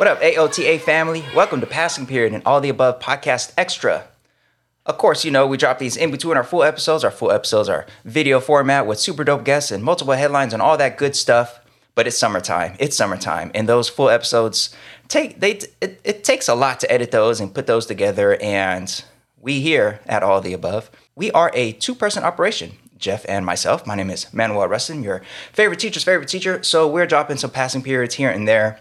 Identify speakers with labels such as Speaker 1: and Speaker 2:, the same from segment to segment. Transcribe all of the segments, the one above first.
Speaker 1: What up, AOTA family? Welcome to Passing Period and All the Above Podcast Extra. Of course, you know, we drop these in between our full episodes. Our full episodes are video format with super dope guests and multiple headlines and all that good stuff. But it's summertime. It's summertime. And those full episodes take they it, it takes a lot to edit those and put those together. And we here at All the Above, we are a two-person operation. Jeff and myself. My name is Manuel Rustin, your favorite teacher's favorite teacher. So we're dropping some passing periods here and there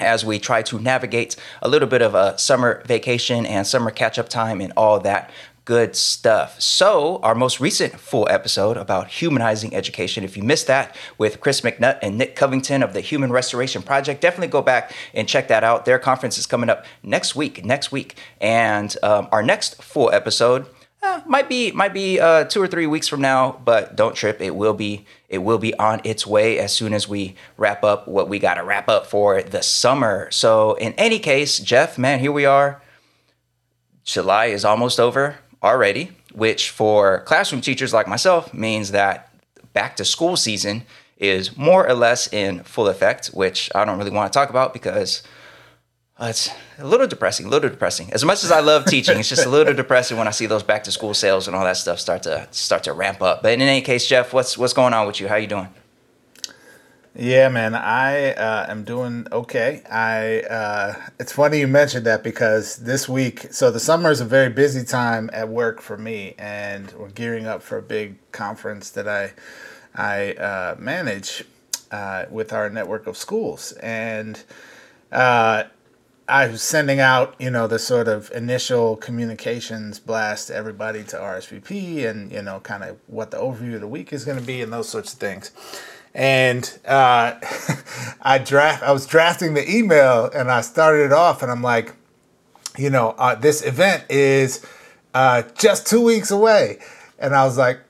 Speaker 1: as we try to navigate a little bit of a summer vacation and summer catch up time and all that good stuff. So, our most recent full episode about humanizing education, if you missed that with Chris McNutt and Nick Covington of the Human Restoration Project, definitely go back and check that out. Their conference is coming up next week, next week. And um, our next full episode uh, might be might be uh, two or three weeks from now, but don't trip. It will be it will be on its way as soon as we wrap up what we got to wrap up for the summer. So in any case, Jeff, man, here we are. July is almost over already, which for classroom teachers like myself means that back to school season is more or less in full effect, which I don't really want to talk about because uh, it's a little depressing, a little depressing. As much as I love teaching, it's just a little depressing when I see those back to school sales and all that stuff start to start to ramp up. But in any case, Jeff, what's what's going on with you? How are you doing?
Speaker 2: Yeah, man, I uh, am doing okay. I uh, it's funny you mentioned that because this week, so the summer is a very busy time at work for me, and we're gearing up for a big conference that I I uh, manage uh, with our network of schools, and uh, I was sending out, you know, the sort of initial communications blast to everybody to RSVP and, you know, kind of what the overview of the week is going to be and those sorts of things. And uh, I draft, I was drafting the email and I started it off and I'm like, you know, uh, this event is uh, just two weeks away. And I was like,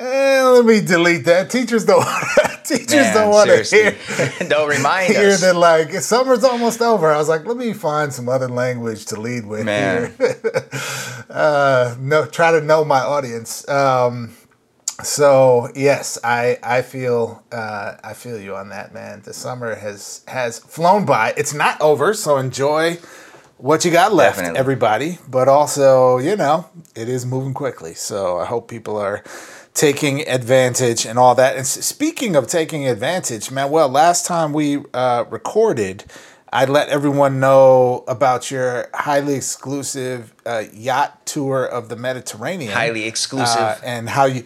Speaker 2: eh, let me delete that. Teachers don't teachers Man, don't want to hear.
Speaker 1: don't remind
Speaker 2: hear
Speaker 1: us.
Speaker 2: that like summer's almost over. I was like, let me find some other language to lead with
Speaker 1: Man.
Speaker 2: here. uh, no, try to know my audience. Um, so yes, I I feel uh, I feel you on that, man. The summer has has flown by. It's not over, so enjoy what you got left, Definitely. everybody. But also, you know, it is moving quickly. So I hope people are taking advantage and all that. And speaking of taking advantage, man, well, last time we uh, recorded, I let everyone know about your highly exclusive uh, yacht tour of the Mediterranean.
Speaker 1: Highly exclusive, uh,
Speaker 2: and how you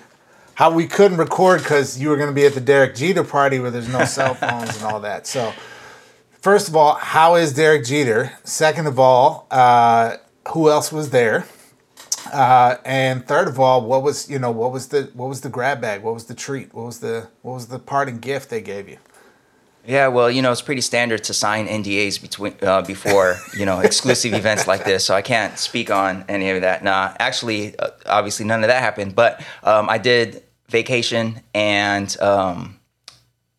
Speaker 2: how we couldn't record because you were going to be at the Derek Jeter party where there's no cell phones and all that. So, first of all, how is Derek Jeter? Second of all, uh, who else was there? Uh, and third of all, what was you know what was the what was the grab bag? What was the treat? What was the what was the parting gift they gave you?
Speaker 1: Yeah, well, you know, it's pretty standard to sign NDAs between uh, before you know exclusive events like this, so I can't speak on any of that. Nah, actually, uh, obviously, none of that happened. But um, I did vacation and um,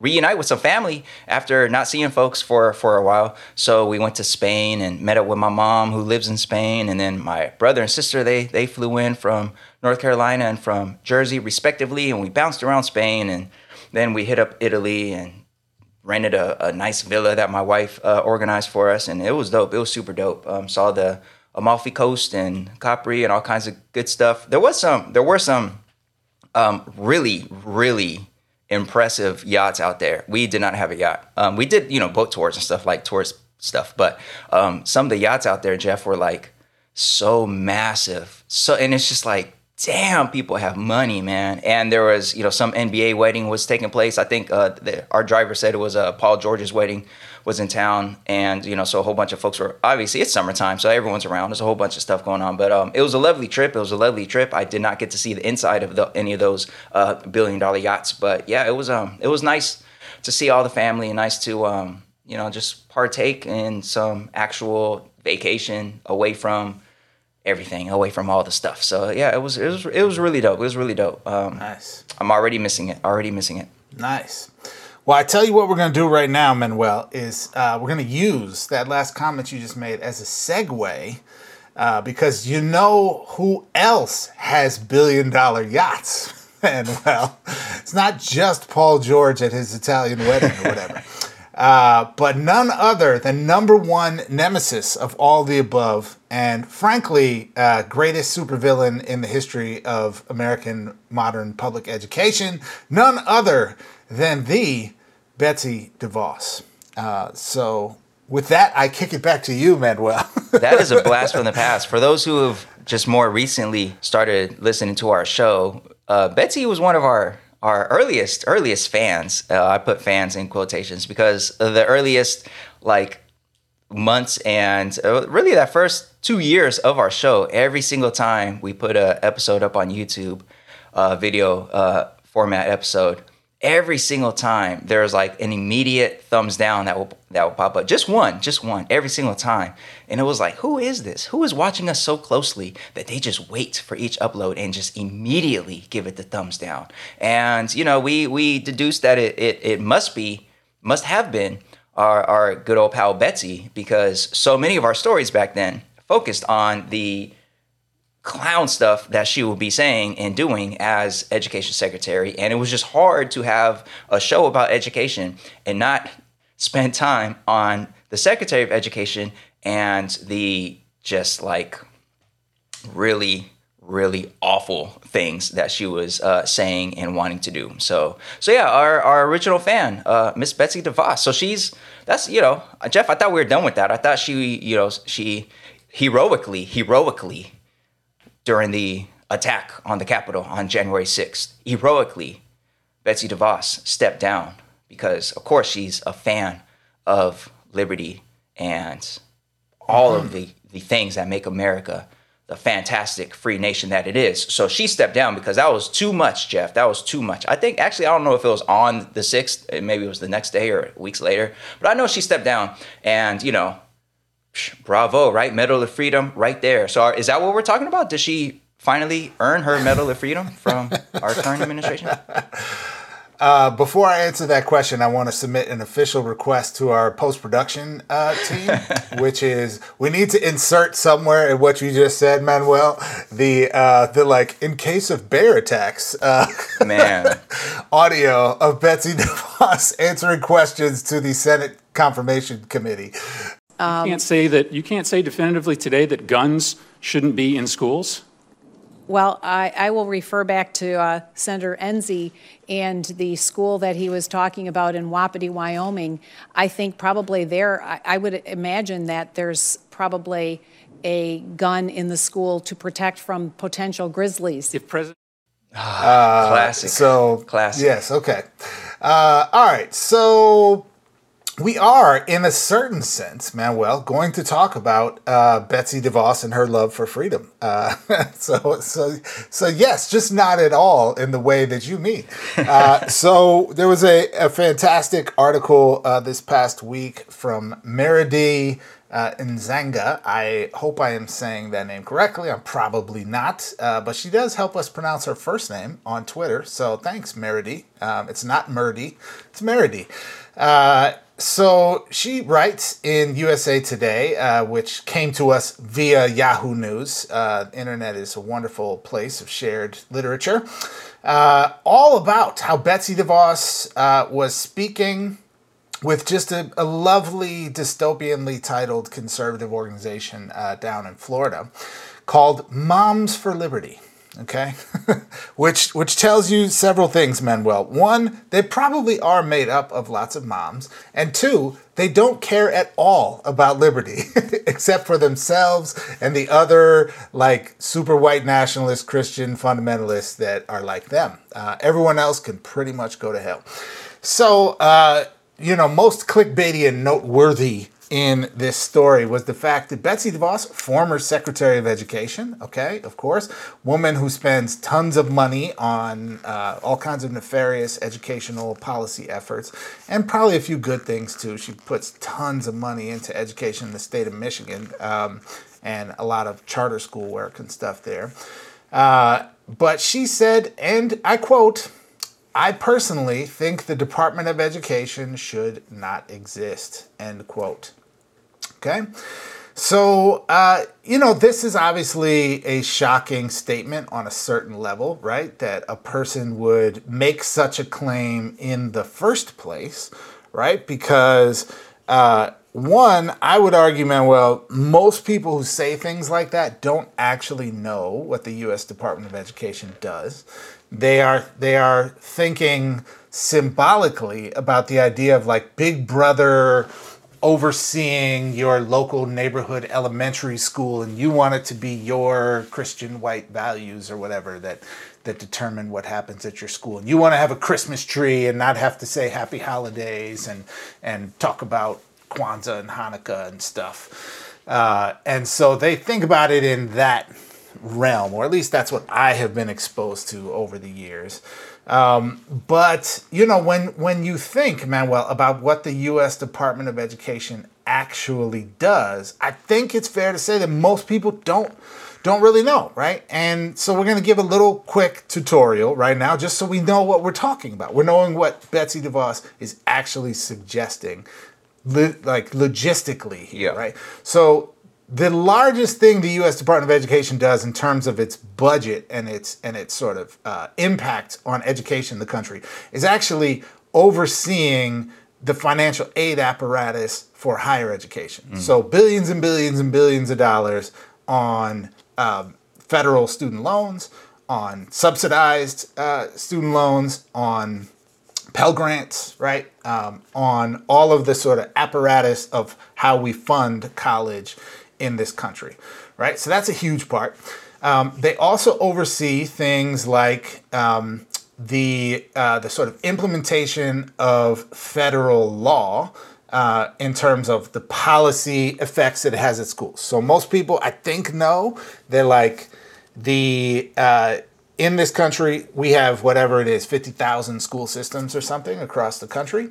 Speaker 1: reunite with some family after not seeing folks for for a while. So we went to Spain and met up with my mom who lives in Spain, and then my brother and sister they they flew in from North Carolina and from Jersey respectively, and we bounced around Spain, and then we hit up Italy and rented a, a nice villa that my wife uh, organized for us, and it was dope. It was super dope. Um, saw the Amalfi Coast and Capri and all kinds of good stuff. There was some. There were some um, really, really impressive yachts out there. We did not have a yacht. Um, we did, you know, boat tours and stuff like tourist stuff, but um, some of the yachts out there, Jeff, were like so massive. So, and it's just like, damn, people have money, man. And there was, you know, some NBA wedding was taking place. I think uh, the, our driver said it was uh, Paul George's wedding was in town, and you know, so a whole bunch of folks were obviously it's summertime, so everyone's around. There's a whole bunch of stuff going on, but um, it was a lovely trip. It was a lovely trip. I did not get to see the inside of the, any of those uh, billion dollar yachts, but yeah, it was um, it was nice to see all the family and nice to um, you know, just partake in some actual vacation away from everything away from all the stuff. So yeah, it was it was it was really dope. It was really dope. Um,
Speaker 2: nice.
Speaker 1: I'm already missing it. Already missing it.
Speaker 2: Nice. Well, I tell you what we're going to do right now, Manuel, is uh, we're going to use that last comment you just made as a segue uh, because you know who else has billion dollar yachts? well, it's not just Paul George at his Italian wedding or whatever. uh, but none other than number one nemesis of all the above, and frankly, uh, greatest supervillain in the history of American modern public education, none other than the Betsy DeVos. Uh, so, with that, I kick it back to you, Manuel.
Speaker 1: that is a blast from the past. For those who have just more recently started listening to our show, uh, Betsy was one of our our earliest earliest fans. Uh, I put fans in quotations because the earliest like months and uh, really that first two years of our show, every single time we put a episode up on YouTube, uh, video uh, format episode, every single time there's like an immediate thumbs down that will that will pop up just one just one every single time. And it was like who is this? Who is watching us so closely that they just wait for each upload and just immediately give it the thumbs down? And you know we we deduced that it it, it must be must have been our, our good old pal betsy because so many of our stories back then focused on the clown stuff that she would be saying and doing as education secretary. And it was just hard to have a show about education and not spend time on the secretary of education and the just like really really awful things that she was uh, saying and wanting to do. So, so yeah, our, our original fan, uh, Miss Betsy DeVos. So she's that's you know, Jeff. I thought we were done with that. I thought she, you know, she heroically, heroically during the attack on the Capitol on January 6th. Heroically, Betsy DeVos stepped down because, of course, she's a fan of liberty and all mm-hmm. of the, the things that make America the fantastic free nation that it is. So she stepped down because that was too much, Jeff. That was too much. I think, actually, I don't know if it was on the 6th, maybe it was the next day or weeks later, but I know she stepped down and, you know, bravo, right? Medal of Freedom right there. So is that what we're talking about? Does she finally earn her Medal of Freedom from our current administration?
Speaker 2: Uh, before I answer that question, I want to submit an official request to our post production uh, team, which is we need to insert somewhere in what you just said, Manuel, the uh, the like in case of bear attacks, uh,
Speaker 1: man,
Speaker 2: audio of Betsy DeVos answering questions to the Senate Confirmation Committee.
Speaker 3: Um, you can't say that you can't say definitively today that guns shouldn't be in schools.
Speaker 4: Well, I, I will refer back to uh, Senator Enzi and the school that he was talking about in Wapiti, Wyoming. I think probably there, I, I would imagine that there's probably a gun in the school to protect from potential grizzlies.
Speaker 3: If President.
Speaker 1: Uh, classic.
Speaker 2: So,
Speaker 1: classic.
Speaker 2: Yes, okay. Uh, all right. So, we are, in a certain sense, Manuel, going to talk about uh, Betsy DeVos and her love for freedom. Uh, so, so, so yes, just not at all in the way that you mean. Uh, so, there was a, a fantastic article uh, this past week from Meredy uh, Nzanga. I hope I am saying that name correctly. I'm probably not, uh, but she does help us pronounce her first name on Twitter. So, thanks, Meredy. Um, it's not Merdy, it's Meredy. Uh, so she writes in USA Today, uh, which came to us via Yahoo News. Uh, internet is a wonderful place of shared literature. Uh, all about how Betsy DeVos uh, was speaking with just a, a, lovely dystopianly titled conservative organization uh, down in Florida called Moms for Liberty okay? Which which tells you several things manuel. One they probably are made up of lots of moms. And two they don't care at all about liberty except for themselves and the other like super white nationalist christian fundamentalists that are like them. Uh, everyone else can pretty much go to hell. So uh, you know most clickbaity and noteworthy in this story was the fact that Betsy DeVos, former Secretary of Education, okay, of course, woman who spends tons of money on uh, all kinds of nefarious educational policy efforts, and probably a few good things too. She puts tons of money into education in the state of Michigan um, and a lot of charter school work and stuff there. Uh, but she said, and I quote, I personally think the Department of Education should not exist. End quote. Okay. So, uh, you know, this is obviously a shocking statement on a certain level, right? That a person would make such a claim in the first place, right? Because uh, one, I would argue, Manuel, most people who say things like that don't actually know what the U.S. Department of Education does. They are they are thinking symbolically about the idea of like Big Brother overseeing your local neighborhood elementary school and you want it to be your Christian white values or whatever that that determine what happens at your school. And you want to have a Christmas tree and not have to say happy holidays and and talk about Kwanzaa and Hanukkah and stuff. Uh, and so they think about it in that realm, or at least that's what I have been exposed to over the years. Um, but you know, when when you think, Manuel, about what the U.S. Department of Education actually does, I think it's fair to say that most people don't don't really know, right? And so we're going to give a little quick tutorial right now, just so we know what we're talking about. We're knowing what Betsy DeVos is actually suggesting, li- like logistically here,
Speaker 1: Yeah.
Speaker 2: right? So the largest thing the U.S. Department of Education does in terms of its budget and its and its sort of uh, impact on education in the country is actually overseeing the financial aid apparatus for higher education. So billions and billions and billions of dollars on um, federal student loans, on subsidized uh, student loans, on Pell Grants, right? Um, on all of the sort of apparatus of how we fund college in this country, right? So that's a huge part. Um, they also oversee things like um, the uh, the sort of implementation of federal law uh, in terms of the policy effects that it has at schools. So most people, I think, know they're like the uh, in this country we have whatever it is, fifty thousand school systems or something across the country,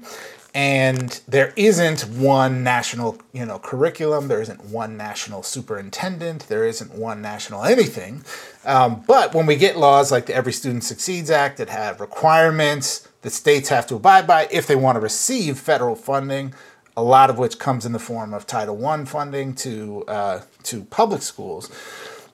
Speaker 2: and there isn't one national you know curriculum. There isn't one national superintendent. There isn't one national anything. Um, but when we get laws like the Every Student Succeeds Act that have requirements that states have to abide by if they want to receive federal funding, a lot of which comes in the form of Title I funding to uh, to public schools.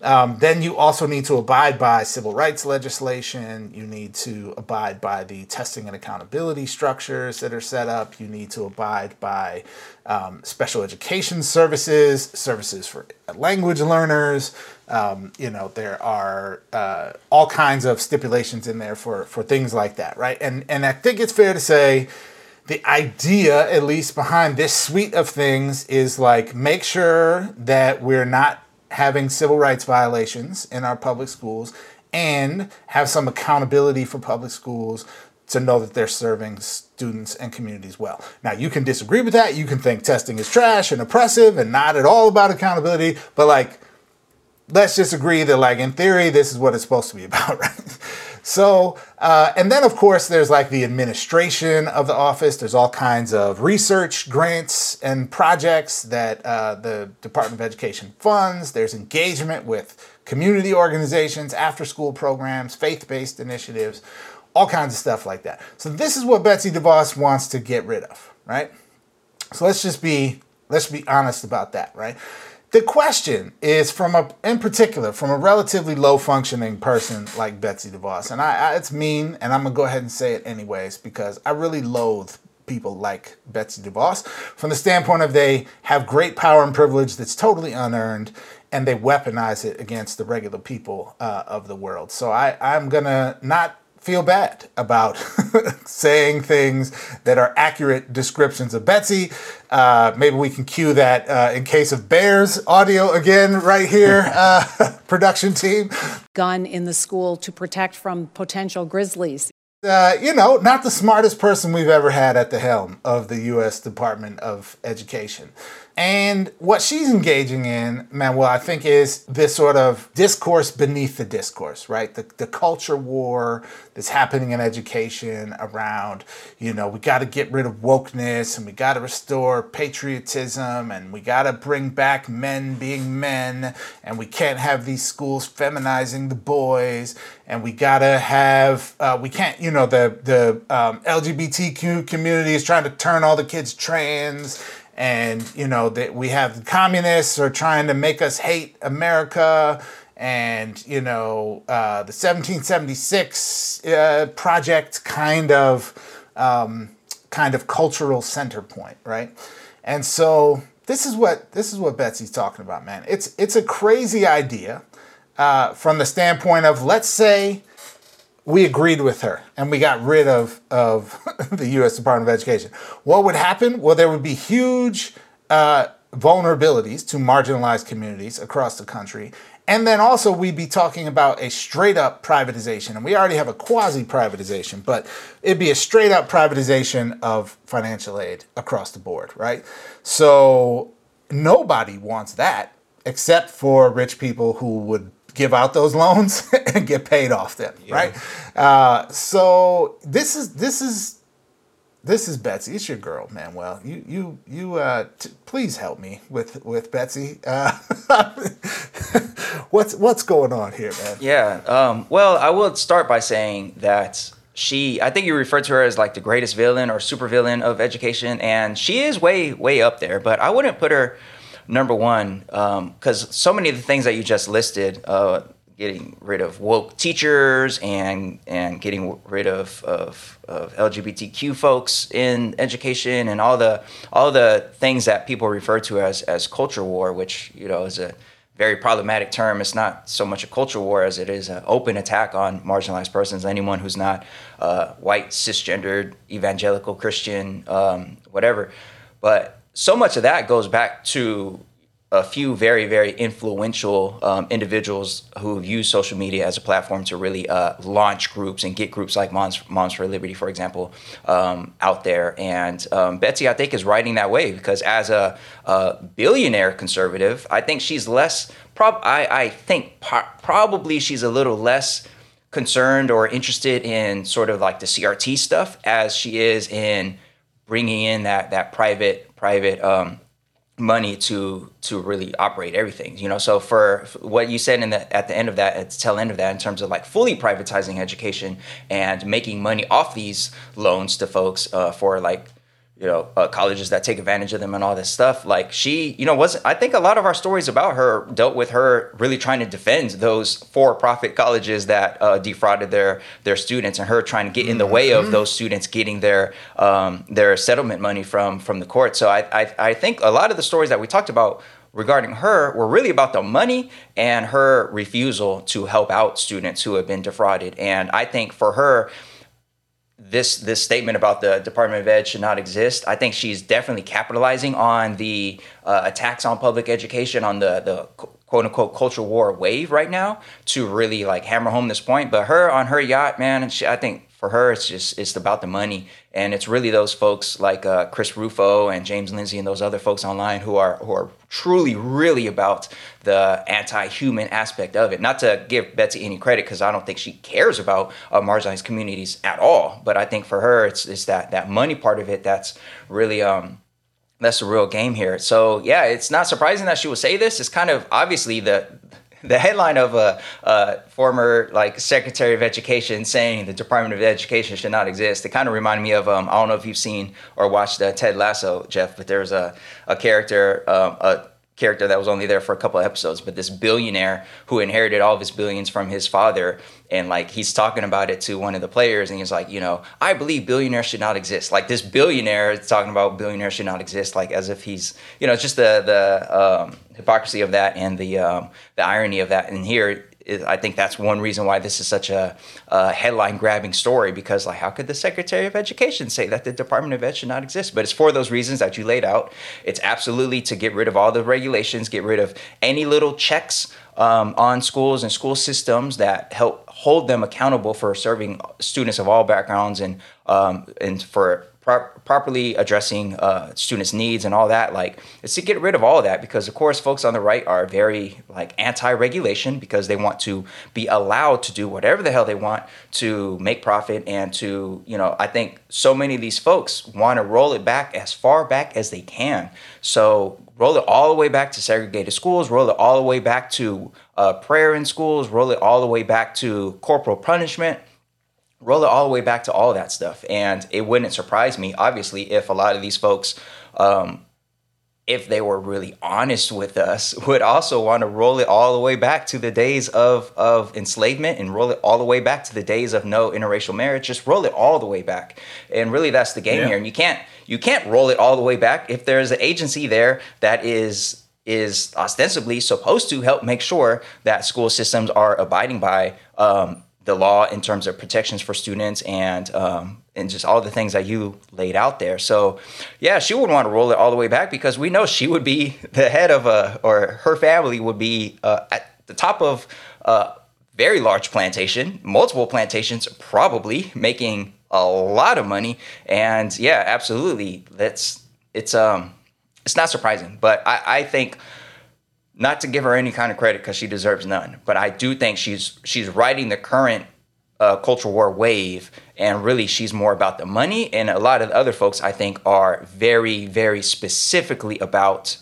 Speaker 2: Um, then you also need to abide by civil rights legislation. You need to abide by the testing and accountability structures that are set up. You need to abide by um, special education services, services for language learners. Um, you know, there are uh, all kinds of stipulations in there for, for things like that, right? And, and I think it's fair to say the idea, at least behind this suite of things, is like make sure that we're not having civil rights violations in our public schools and have some accountability for public schools to know that they're serving students and communities well. Now, you can disagree with that. You can think testing is trash and oppressive and not at all about accountability, but like, let's just agree that, like, in theory, this is what it's supposed to be about, right? So, uh, and then of course, there's like the administration of the office. There's all kinds of research grants and projects that uh, the Department of Education funds. There's engagement with community organizations, after school programs, faith based initiatives, all kinds of stuff like that. So, this is what Betsy DeVos wants to get rid of, right? So let's just be let's be honest about that, right? The question is from a, in particular, from a relatively low functioning person like Betsy DeVos, and I, I, it's mean, and I'm gonna go ahead and say it anyways because I really loathe people like Betsy DeVos from the standpoint of they have great power and privilege that's totally unearned, and they weaponize it against the regular people uh, of the world. So I, I'm gonna not feel bad about saying things that are accurate descriptions of Betsy. Uh, maybe we can cue that uh, in case of Bears audio again right here, uh, production team.
Speaker 4: gun in the school to protect from potential grizzlies.
Speaker 2: Uh, you know, not the smartest person we've ever had at the helm of the U.S. Department of Education. And what she's engaging in, Manuel, I think is this sort of discourse beneath the discourse, right? The, the culture war that's happening in education around, you know, we got to get rid of wokeness and we got to restore patriotism and we got to bring back men being men and we can't have these schools feminizing the boys and we got to have, uh, we can't, you know, the, the um, LGBTQ community is trying to turn all the kids trans and you know that we have communists are trying to make us hate America, and you know uh, the 1776 uh, project kind of um, kind of cultural center point, right? And so this is what this is what Betsy's talking about, man. It's it's a crazy idea uh, from the standpoint of let's say we agreed with her and we got rid of of the U.S. Department of Education. What would happen? Well, there would be huge uh, vulnerabilities to marginalized communities across the country. And then also, we'd be talking about a straight up privatization. And we already have a quasi privatization, but it'd be a straight up privatization of financial aid across the board, right? So, nobody wants that except for rich people who would give out those loans and get paid off them, yeah. right? Uh, so this is this is this is Betsy. It's your girl, Manuel. You you you. Uh, t- please help me with with Betsy. Uh, what's what's going on here, man?
Speaker 1: Yeah. Um, well, I will start by saying that she. I think you referred to her as like the greatest villain or super villain of education, and she is way way up there. But I wouldn't put her number one because um, so many of the things that you just listed. Uh, getting rid of woke teachers and and getting rid of, of, of LGBTQ folks in education and all the all the things that people refer to as as culture war, which you know is a very problematic term. It's not so much a culture war as it is an open attack on marginalized persons, anyone who's not uh, white, cisgendered, evangelical Christian, um, whatever. But so much of that goes back to a few very very influential um, individuals who use social media as a platform to really uh, launch groups and get groups like moms, moms for liberty for example um, out there. And um, betsy i think is riding that wave because as a, a billionaire conservative i think she's less prob- I, I think po- probably she's a little less concerned or interested in sort of like the crt stuff as she is in bringing in that that private private um, money to to really operate everything you know? So for, what you said in the at the end of that at the tail end of that in terms of like fully privatizing education and making money off these loans to folks uh, for like you know uh, colleges that take advantage of them and all this stuff. Like she you know wasn't i think a lot of our stories about her dealt with her really trying to defend those for-profit colleges that uh, defrauded their their students and her trying to get in the way of mm-hmm. those students getting their um, their settlement money from from the court. So I, I i think a lot of the stories that we talked about regarding her were really about the money and her refusal to help out students who have been defrauded. And i think for her this this statement about the Department of Ed should not exist. I think she's definitely capitalizing on the uh, attacks on public education, on the the quote unquote culture war wave right now to really like hammer home this point. But her on her yacht, man, and she, I think for her, it's just it's about the money, and it's really those folks like uh, Chris Rufo and James Lindsay and those other folks online who are who are truly really about the anti-human aspect of it. Not to give Betsy any credit because I don't think she cares about uh, marginalized communities at all, but I think for her, it's it's that that money part of it that's really um that's the real game here. So yeah, it's not surprising that she would say this. It's kind of obviously the the headline of a, a, former like Secretary of Education saying the Department of Education should not exist. It kind of reminded me of um, I don't know if you've seen or watched uh, Ted Lasso, Jeff, but there's a a character um, a character that was only there for a couple episodes, but this billionaire who inherited all of his billions from his father, and like he's talking about it to one of the players, and he's like, you know, I believe billionaires should not exist. Like this billionaire is talking about billionaires should not exist, like as if he's, you know, it's just the the um, hypocrisy of that and the um, the irony of that. And here I think that's one reason why this is such a, a headline grabbing story because, like, how could the Secretary of Education say that the Department of Ed should not exist? But it's for those reasons that you laid out. It's absolutely to get rid of all the regulations, get rid of any little checks um, on schools and school systems that help hold them accountable for serving students of all backgrounds and um, and for pro- properly addressing uh, students' needs and all that. Like, it's to get rid of all of that because, of course, folks on the right are very like anti-regulation because they want to be allowed to do whatever the hell they want to make profit and to, you know, I think so many of these folks want to roll it back as far back as they can. So roll it all the way back to segregated schools, roll it all the way back to uh, prayer in schools, roll it all the way back to corporal punishment roll it all the way back to all that stuff. And it wouldn't surprise me, obviously, if a lot of these folks um, if they were really honest with us, would also want to roll it all the way back to the days of, of enslavement and roll it all the way back to the days of no interracial marriage. Just roll it all the way back. And really that's the game
Speaker 2: Yeah.
Speaker 1: here. And you can't you can't roll it all the way back if there's an agency there that is is ostensibly supposed to help make sure that school systems are abiding by um, the law in terms of protections for students and um, and just all the things that you laid out there. So, yeah, she would want to roll it all the way back because we know she would be the head of a or her family would be uh, at the top of a very large plantation, multiple plantations, probably making a lot of money. And yeah, absolutely, that's it's um it's not surprising, but I, I think not to give her any kind of credit because she deserves none, but I do think she's she's riding the current uh, cultural war wave, and really she's more about the money. And a lot of the other folks I think are very very specifically about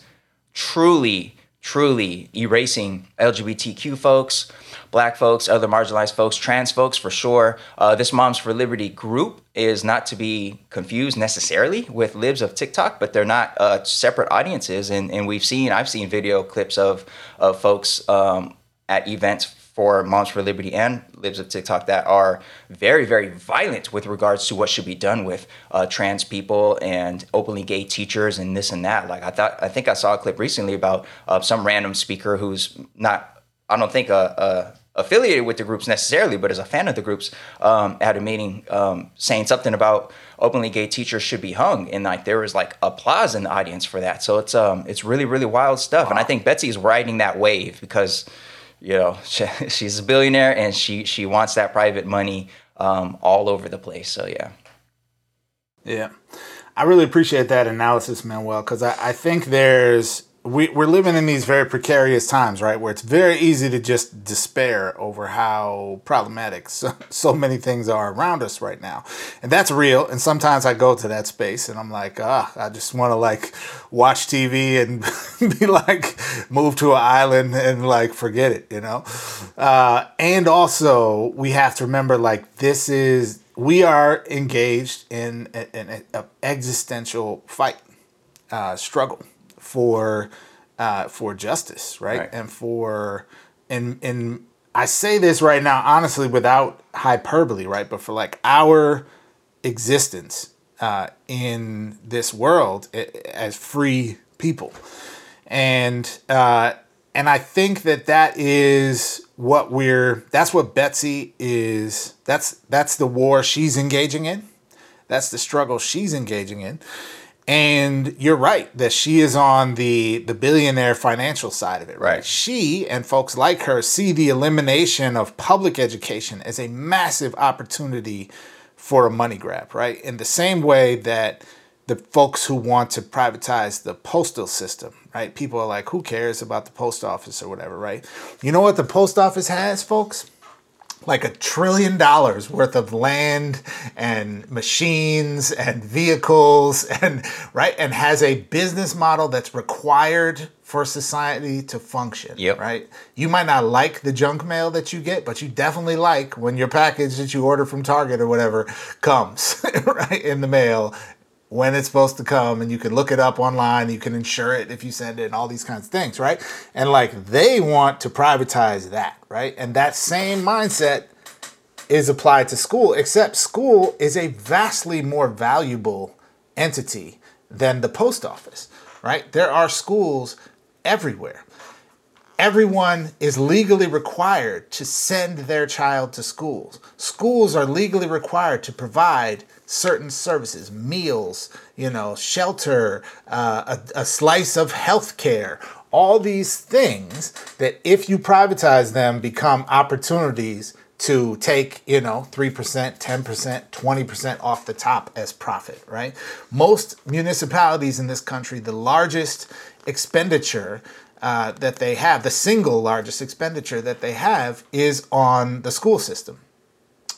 Speaker 1: truly truly erasing LGBTQ folks, black folks, other marginalized folks, trans folks for sure. Uh, this Moms for Liberty group is not to be confused necessarily with Libs of TikTok, but they're not uh, separate audiences. And, and we've seen, I've seen video clips of, of folks um, at events for Moms for Liberty and Libs of TikTok that are very, very violent with regards to what should be done with uh, trans people and openly gay teachers and this and that. Like I thought, I think I saw a clip recently about uh, some random speaker who's not, I don't think a, a affiliated with the groups necessarily, but as a fan of the groups, um, at a meeting um, saying something about openly gay teachers should be hung, and like there was like applause in the audience for that. So it's um it's really really wild stuff, and I think Betsy is riding that wave because you know she, she's a billionaire and she she wants that private money um, all over the place. So yeah.
Speaker 2: Yeah. I really appreciate that analysis, Manuel, because I, I think there's we, we're living in these very precarious times, right? Where it's very easy to just despair over how problematic so, so many things are around us right now. And that's real. And sometimes I go to that space and I'm like, ah, I just want to like watch TV and be like, move to an island and like forget it, you know? Uh, and also, we have to remember like, this is, we are engaged in an existential fight, uh, struggle for uh, for justice, right?
Speaker 1: Right.
Speaker 2: And for and and I say this right now honestly without hyperbole, right? But for like our existence uh, in this world i- as free people, and uh, and I think that that is what we're that's what Betsy is that's that's the war she's engaging in that's the struggle she's engaging in and you're right that she is on the the billionaire financial side of it right?
Speaker 1: Right.
Speaker 2: she and folks like her see the elimination of public education as a massive opportunity for a money grab right in the same way that the folks who want to privatize the postal system right people are like who cares about the post office or whatever right you know what the post office has folks like a trillion dollars worth of land and machines and vehicles and right and has a business model that's required for society to function
Speaker 1: Yep.
Speaker 2: right you might not like the junk mail that you get but you definitely like when your package that you order from target or whatever comes right in the mail when it's supposed to come and you can look it up online you can insure it if you send it and all these kinds of things right? And like they want to privatize that right? And that same mindset is applied to school except school is a vastly more valuable entity than the post office right? There are schools everywhere. Everyone is legally required to send their child to schools. Schools are legally required to provide certain services, meals, you know, shelter, uh, a, a slice of health care, all these things that if you privatize them become opportunities to take, you know, 3%, 10%, 20% off the top as profit, right? Most municipalities in this country, the largest expenditure uh, that they have, the single largest expenditure that they have is on the school system,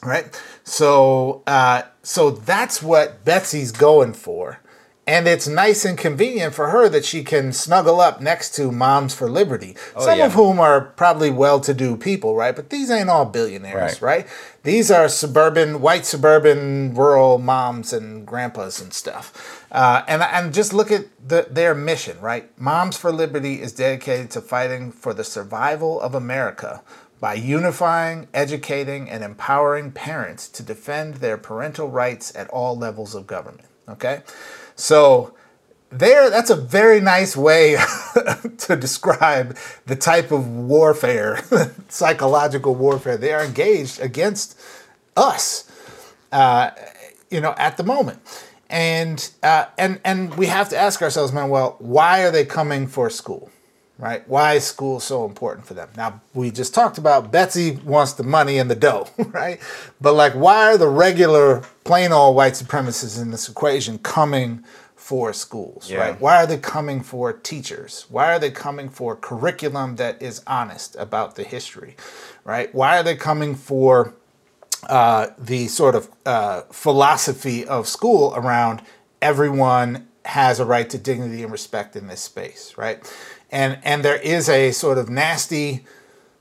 Speaker 2: right? So, uh, so that's what Betsy's going for, and it's nice and convenient for her that she can snuggle up next to Moms for Liberty, some
Speaker 1: Oh, yeah.
Speaker 2: of whom are probably well-to-do people, right? But these ain't all billionaires,
Speaker 1: Right.
Speaker 2: right? These are suburban, white suburban, rural moms and grandpas and stuff. Uh, and and just look at the, their mission, right? Moms for Liberty is dedicated to fighting for the survival of America by unifying, educating, and empowering parents to defend their parental rights at all levels of government. Okay, so there that's a very nice way to describe the type of warfare psychological warfare they are engaged against us uh, you know at the moment and uh, and and we have to ask ourselves man well why are they coming for school right? Why is school so important for them? Now we just talked about betsy wants the money and the dough right? But like why are the regular plain old white supremacists in this equation coming for schools
Speaker 1: Yeah.
Speaker 2: right? Why are they coming for teachers? Why are they coming for curriculum that is honest about the history right? Why are they coming for uh, the sort of uh, philosophy of school around everyone has a right to dignity and respect in this space, right? And and there is a sort of nasty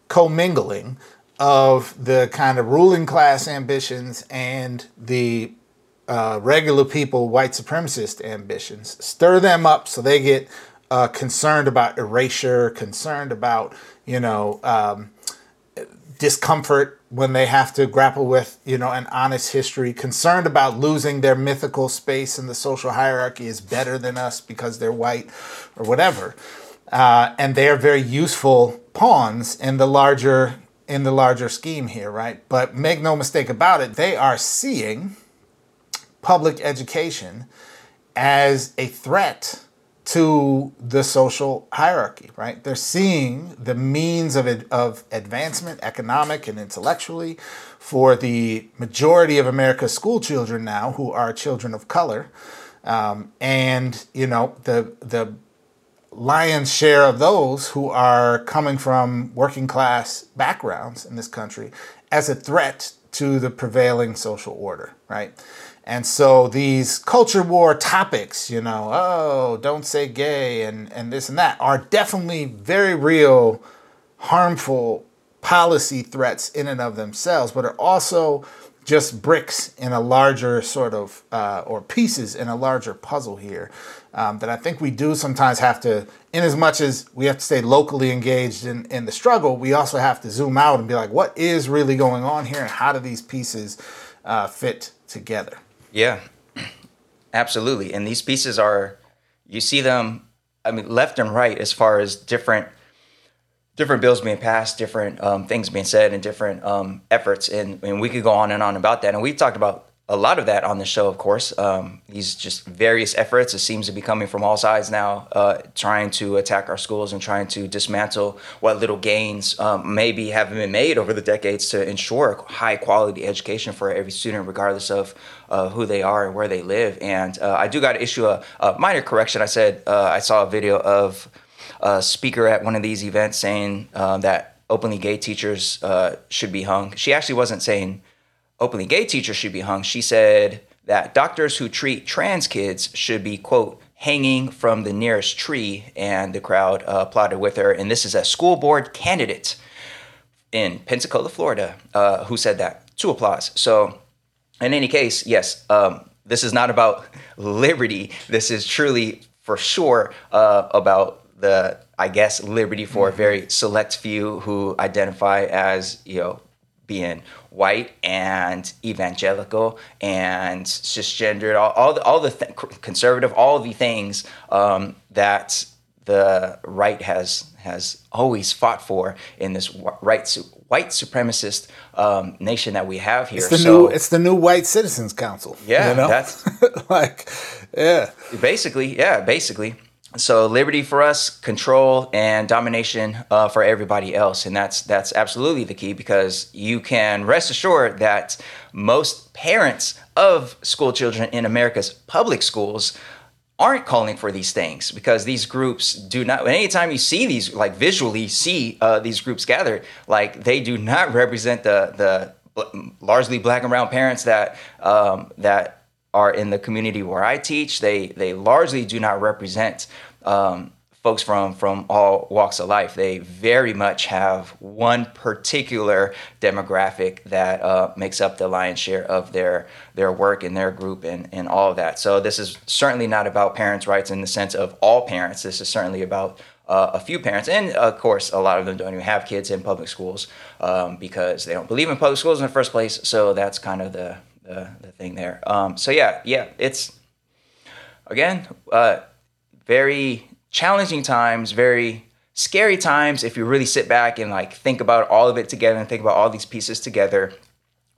Speaker 2: commingling of the kind of ruling class ambitions and the uh, regular people, white supremacist ambitions, stir them up so they get uh, concerned about erasure, concerned about you know um, discomfort when they have to grapple with you know an honest history. Concerned about losing their mythical space in the social hierarchy is better than us because they're white or whatever uh, and they are very useful pawns in the larger in the larger scheme here right but make no mistake about it they are seeing public education as a threat to the social hierarchy, right? They're seeing the means of, of advancement, economic and intellectually, for the majority of America's school children now, who are children of color, um, and you know the the lion's share of those who are coming from working class backgrounds in this country as a threat to the prevailing social order, right? And so these culture war topics, you know, oh, don't say gay and, and this and that, are definitely very real, harmful policy threats in and of themselves, but are also just bricks in a larger sort of, uh, or pieces in a larger puzzle here um, that I think we do sometimes have to, in as much as we have to stay locally engaged in, in the struggle, we also have to zoom out and be like, what is really going on here and how do these pieces uh, fit together?
Speaker 1: Yeah, absolutely. And these pieces are, you see them, I mean, left and right as far as different different bills being passed, different um, things being said, and different um, efforts. And, and we could go on and on about that. And we've talked about a lot of that on the show, of course. Um, these just various efforts. It seems to be coming from all sides now, uh, trying to attack our schools and trying to dismantle what little gains um, maybe have been made over the decades to ensure high quality education for every student, regardless of uh, who they are and where they live. And uh, I do got to issue a, a minor correction. I said uh, I saw a video of a speaker at one of these events saying uh, that openly gay teachers uh, should be hung. She actually wasn't saying openly gay teachers should be hung. She said that doctors who treat trans kids should be, quote, hanging from the nearest tree. And the crowd uh, applauded with her. And this is a school board candidate in Pensacola, Florida, uh, who said that. Two applause. So, in any case, yes, um, this is not about liberty. This is truly, for sure, uh, about the, I guess, liberty for a very select few who identify as, you know, being white and evangelical and cisgendered, all, all the, all the th- conservative, all the things um, that the right has has always fought for in this right su- white supremacist um, nation that we have here.
Speaker 2: It's the
Speaker 1: so
Speaker 2: new it's the new white citizens council.
Speaker 1: Yeah,
Speaker 2: you know?
Speaker 1: that's-
Speaker 2: like yeah.
Speaker 1: basically, yeah, basically. So liberty for us, control and domination uh, for everybody else, and that's that's absolutely the key because you can rest assured that most parents of school children in America's public schools aren't calling for these things because these groups do not anytime you see these like visually see uh, these groups gather like they do not represent the the largely black and brown parents that um, that are in the community where I teach, they they largely do not represent um, folks from from all walks of life. They very much have one particular demographic that uh, makes up the lion's share of their their work and their group and, and all of that. So this is certainly not about parents' rights in the sense of all parents. This is certainly about uh, a few parents, and of course, a lot of them don't even have kids in public schools um, because they don't believe in public schools in the first place. So that's kind of the the, the thing there. Um, so yeah, yeah, it's again uh, very challenging times, very scary times if you really sit back and like think about all of it together and think about all these pieces together.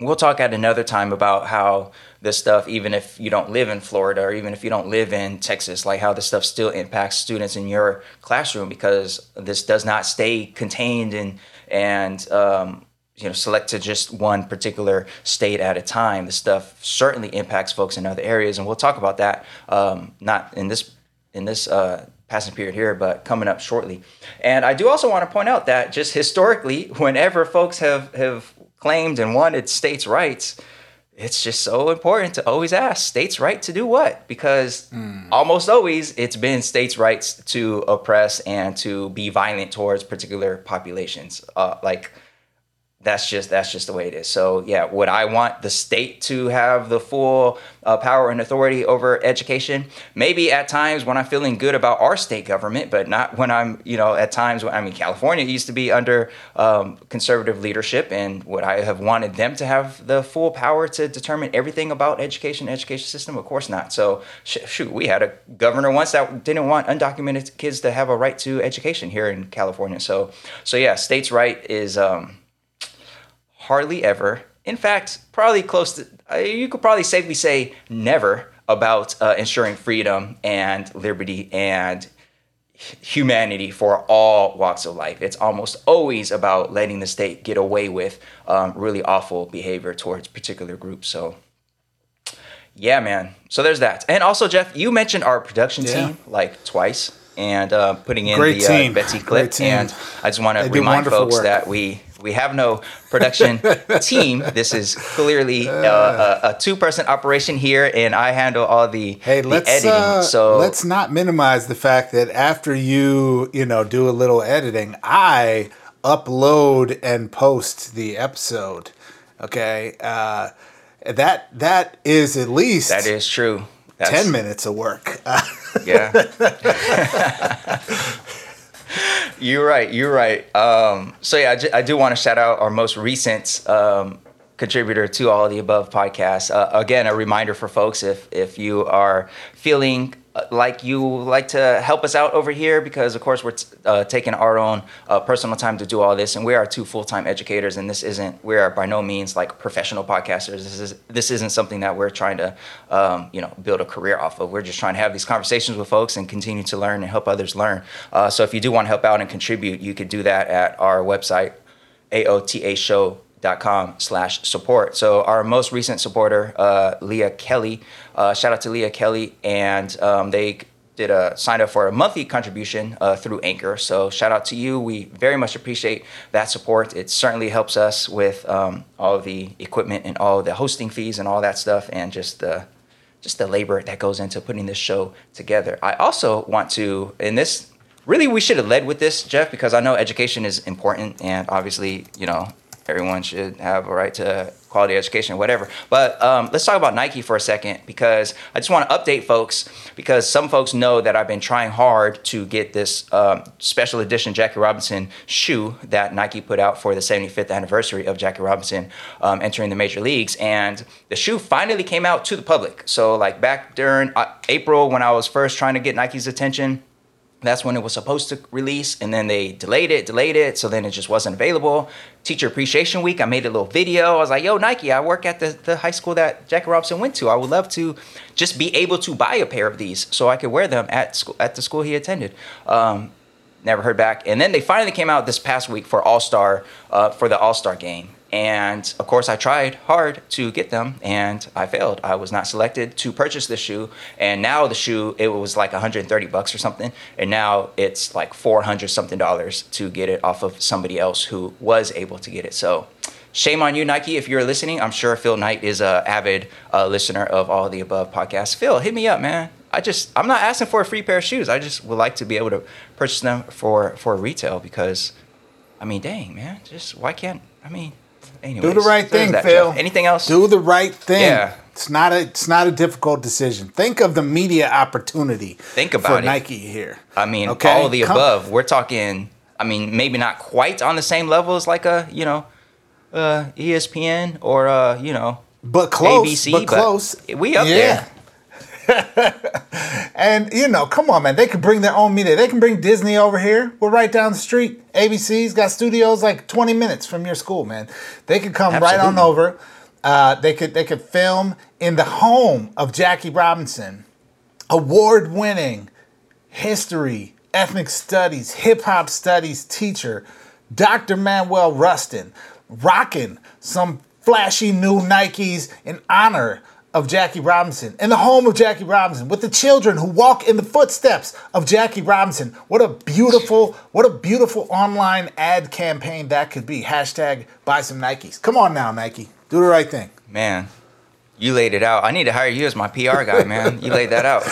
Speaker 1: We'll talk at another time about how this stuff, even if you don't live in Florida or even if you don't live in Texas, like how this stuff still impacts students in your classroom because this does not stay contained and and um, you know select to just one particular state at a time. This stuff certainly impacts folks in other areas, and we'll talk about that um, not in this in this uh, passing period here, but coming up shortly. And I do also want to point out that just historically, whenever folks have have claimed and wanted states' rights, it's just so important to always ask states' right to do what? Because mm. almost always it's been states' rights to oppress and to be violent towards particular populations. Uh, like that's just that's just the way it is. So yeah, would I want the state to have the full uh, power and authority over education? Maybe at times when I'm feeling good about our state government, but not when I'm you know at times when I mean California used to be under um, conservative leadership, and would I have wanted them to have the full power to determine everything about education, education system? Of course not. So sh- shoot, we had a governor once that didn't want undocumented kids to have a right to education here in California. So so yeah, states' right is. Um, hardly ever. In fact, probably close to, uh, you could probably safely say never about uh, ensuring freedom and liberty and humanity for all walks of life. It's almost always about letting the state get away with um, really awful behavior towards particular groups. So, yeah, man. So there's that. And also, Jeff, you mentioned our production yeah. team like twice and uh, putting in Great the uh, Betsy clip. And I just want to remind folks work. that we we have no production team. This is clearly uh, a, a two-person operation here, and I handle all the,
Speaker 2: hey,
Speaker 1: the
Speaker 2: let's,
Speaker 1: editing.
Speaker 2: Uh,
Speaker 1: so
Speaker 2: let's not minimize the fact that after you, you know, do a little editing, I upload and post the episode. Okay, uh, that that is at least
Speaker 1: that is true.
Speaker 2: That's, Ten minutes of work.
Speaker 1: yeah. you're right. You're right. Um, so yeah, I, do want to shout out our most recent um, contributor to all of the above podcasts. Uh, again, a reminder for folks if if you are feeling like you like to help us out over here because of course we're t- uh, taking our own uh, personal time to do all this and we are two full-time educators and this isn't we are by no means like professional podcasters. This is this isn't something that we're trying to um, you know build a career off of. We're just trying to have these conversations with folks and continue to learn and help others learn. Uh, so if you do want to help out and contribute you could do that at our website aota show dot com slash support. So our most recent supporter, uh, Leah Kelly, uh, shout out to Leah Kelly, and um, they did a sign up for a monthly contribution uh, through Anchor. So shout out to you. We very much appreciate that support. It certainly helps us with um, all the equipment and all the hosting fees and all that stuff, and just the just the labor that goes into putting this show together. I also want to, in this, really, we should have led with this, Jeff, because I know education is important, and obviously, you know, everyone should have a right to quality education, whatever. But um, let's talk about Nike for a second because I just want to update folks because some folks know that I've been trying hard to get this um, special edition Jackie Robinson shoe that Nike put out for the 75th anniversary of Jackie Robinson um, entering the major leagues. And the shoe finally came out to the public. So, like back during uh, April when I was first trying to get Nike's attention, that's when it was supposed to release and then they delayed it delayed it so then it just wasn't available. Teacher appreciation week i made a little video. I was like yo nike i work at the, the high school that jackie robinson went to. I would love to just be able to buy a pair of these so i could wear them at school at the school he attended. Um, never heard back. And then they finally came out this past week for all-star uh, for the all-star game and of course, I tried hard to get them and I failed. I was not selected to purchase the shoe. And now the shoe, it was like 130 bucks or something. And now it's like 400 something dollars to get it off of somebody else who was able to get it. So shame on you, Nike, if you're listening. I'm sure Phil Knight is a avid uh, listener of all the above podcasts. Phil, hit me up, man. I just I'm not asking for a free pair of shoes. I just would like to be able to purchase them for for retail because, I mean, dang man, just why can't I mean? Anyways,
Speaker 2: Do the right thing, Phil.
Speaker 1: Jeff. Anything else?
Speaker 2: Do the right thing.
Speaker 1: Yeah.
Speaker 2: It's not a it's not a difficult decision. Think of the media opportunity.
Speaker 1: Think about
Speaker 2: for
Speaker 1: it.
Speaker 2: Nike here.
Speaker 1: I mean,
Speaker 2: Okay,
Speaker 1: all of the
Speaker 2: come-
Speaker 1: above. We're talking. I mean, maybe not quite on the same level as like a you know, uh, ESPN or uh, you know,
Speaker 2: But close.
Speaker 1: ABC,
Speaker 2: but
Speaker 1: but
Speaker 2: close.
Speaker 1: we up there.
Speaker 2: and you know, come on, man. They could bring their own media. They can bring Disney over here. We're right down the street. ABC's got studios like 20 minutes from your school, man. They could come right on over. Uh, they could they could film in the home of Jackie Robinson, award-winning history, ethnic studies, hip hop studies teacher, Dr. Manuel Rustin, rocking some flashy new Nikes in honor of Jackie Robinson, in the home of Jackie Robinson, with the children who walk in the footsteps of Jackie Robinson. What a beautiful, what a beautiful online ad campaign that could be. Hashtag buy some Nikes. Come on now, Nike. Do the right thing.
Speaker 1: Man, you laid it out. I need to hire you as my PR guy, man. You laid that out.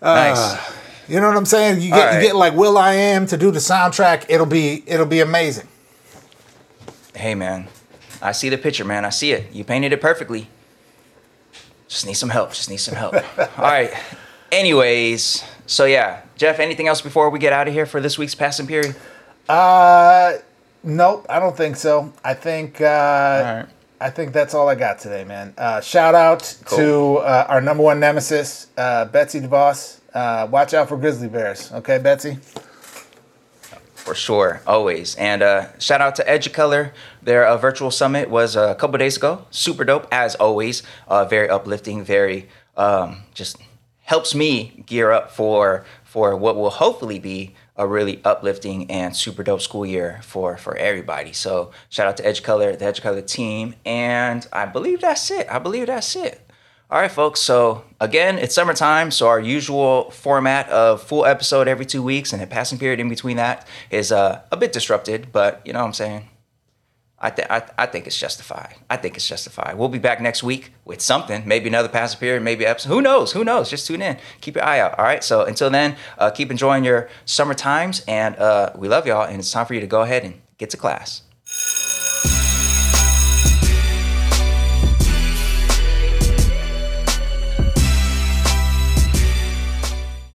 Speaker 1: Nice.
Speaker 2: Uh, you know what I'm saying? You get,
Speaker 1: right.
Speaker 2: you get like Will I Am to do the soundtrack. It'll be it'll be amazing.
Speaker 1: Hey, man. I see the picture, man. I see it. You painted it perfectly. Just need some help. Just need some help. All right. Anyways, so yeah, Jeff. Anything else before we get out of here for this week's passing period?
Speaker 2: Uh, nope, I don't think so. I think uh,
Speaker 1: right.
Speaker 2: I think that's all I got today, man. Uh, shout out to uh, our number one nemesis, uh, Betsy DeVos. Uh, watch out for grizzly bears, okay, Betsy?
Speaker 1: For sure, always. And uh, shout out to Educolor. Their uh, virtual summit was uh, a couple days ago. Super dope, as always. Uh, very uplifting. Very um, just helps me gear up for for what will hopefully be a really uplifting and super dope school year for for everybody. So shout out to Educolor, the Educolor team, and I believe that's it. I believe that's it. All right, folks. So again, it's summertime, so our usual format of full episode every two weeks and a passing period in between that is uh, a bit disrupted, but you know what I'm saying. I, th- I, I think it's justified. I think it's justified. We'll be back next week with something, maybe another passing period, maybe episode. Who knows? Who knows? Just tune in. Keep your eye out. All right. So until then, uh, keep enjoying your summer times, and uh, we love y'all. And it's time for you to go ahead and get to class.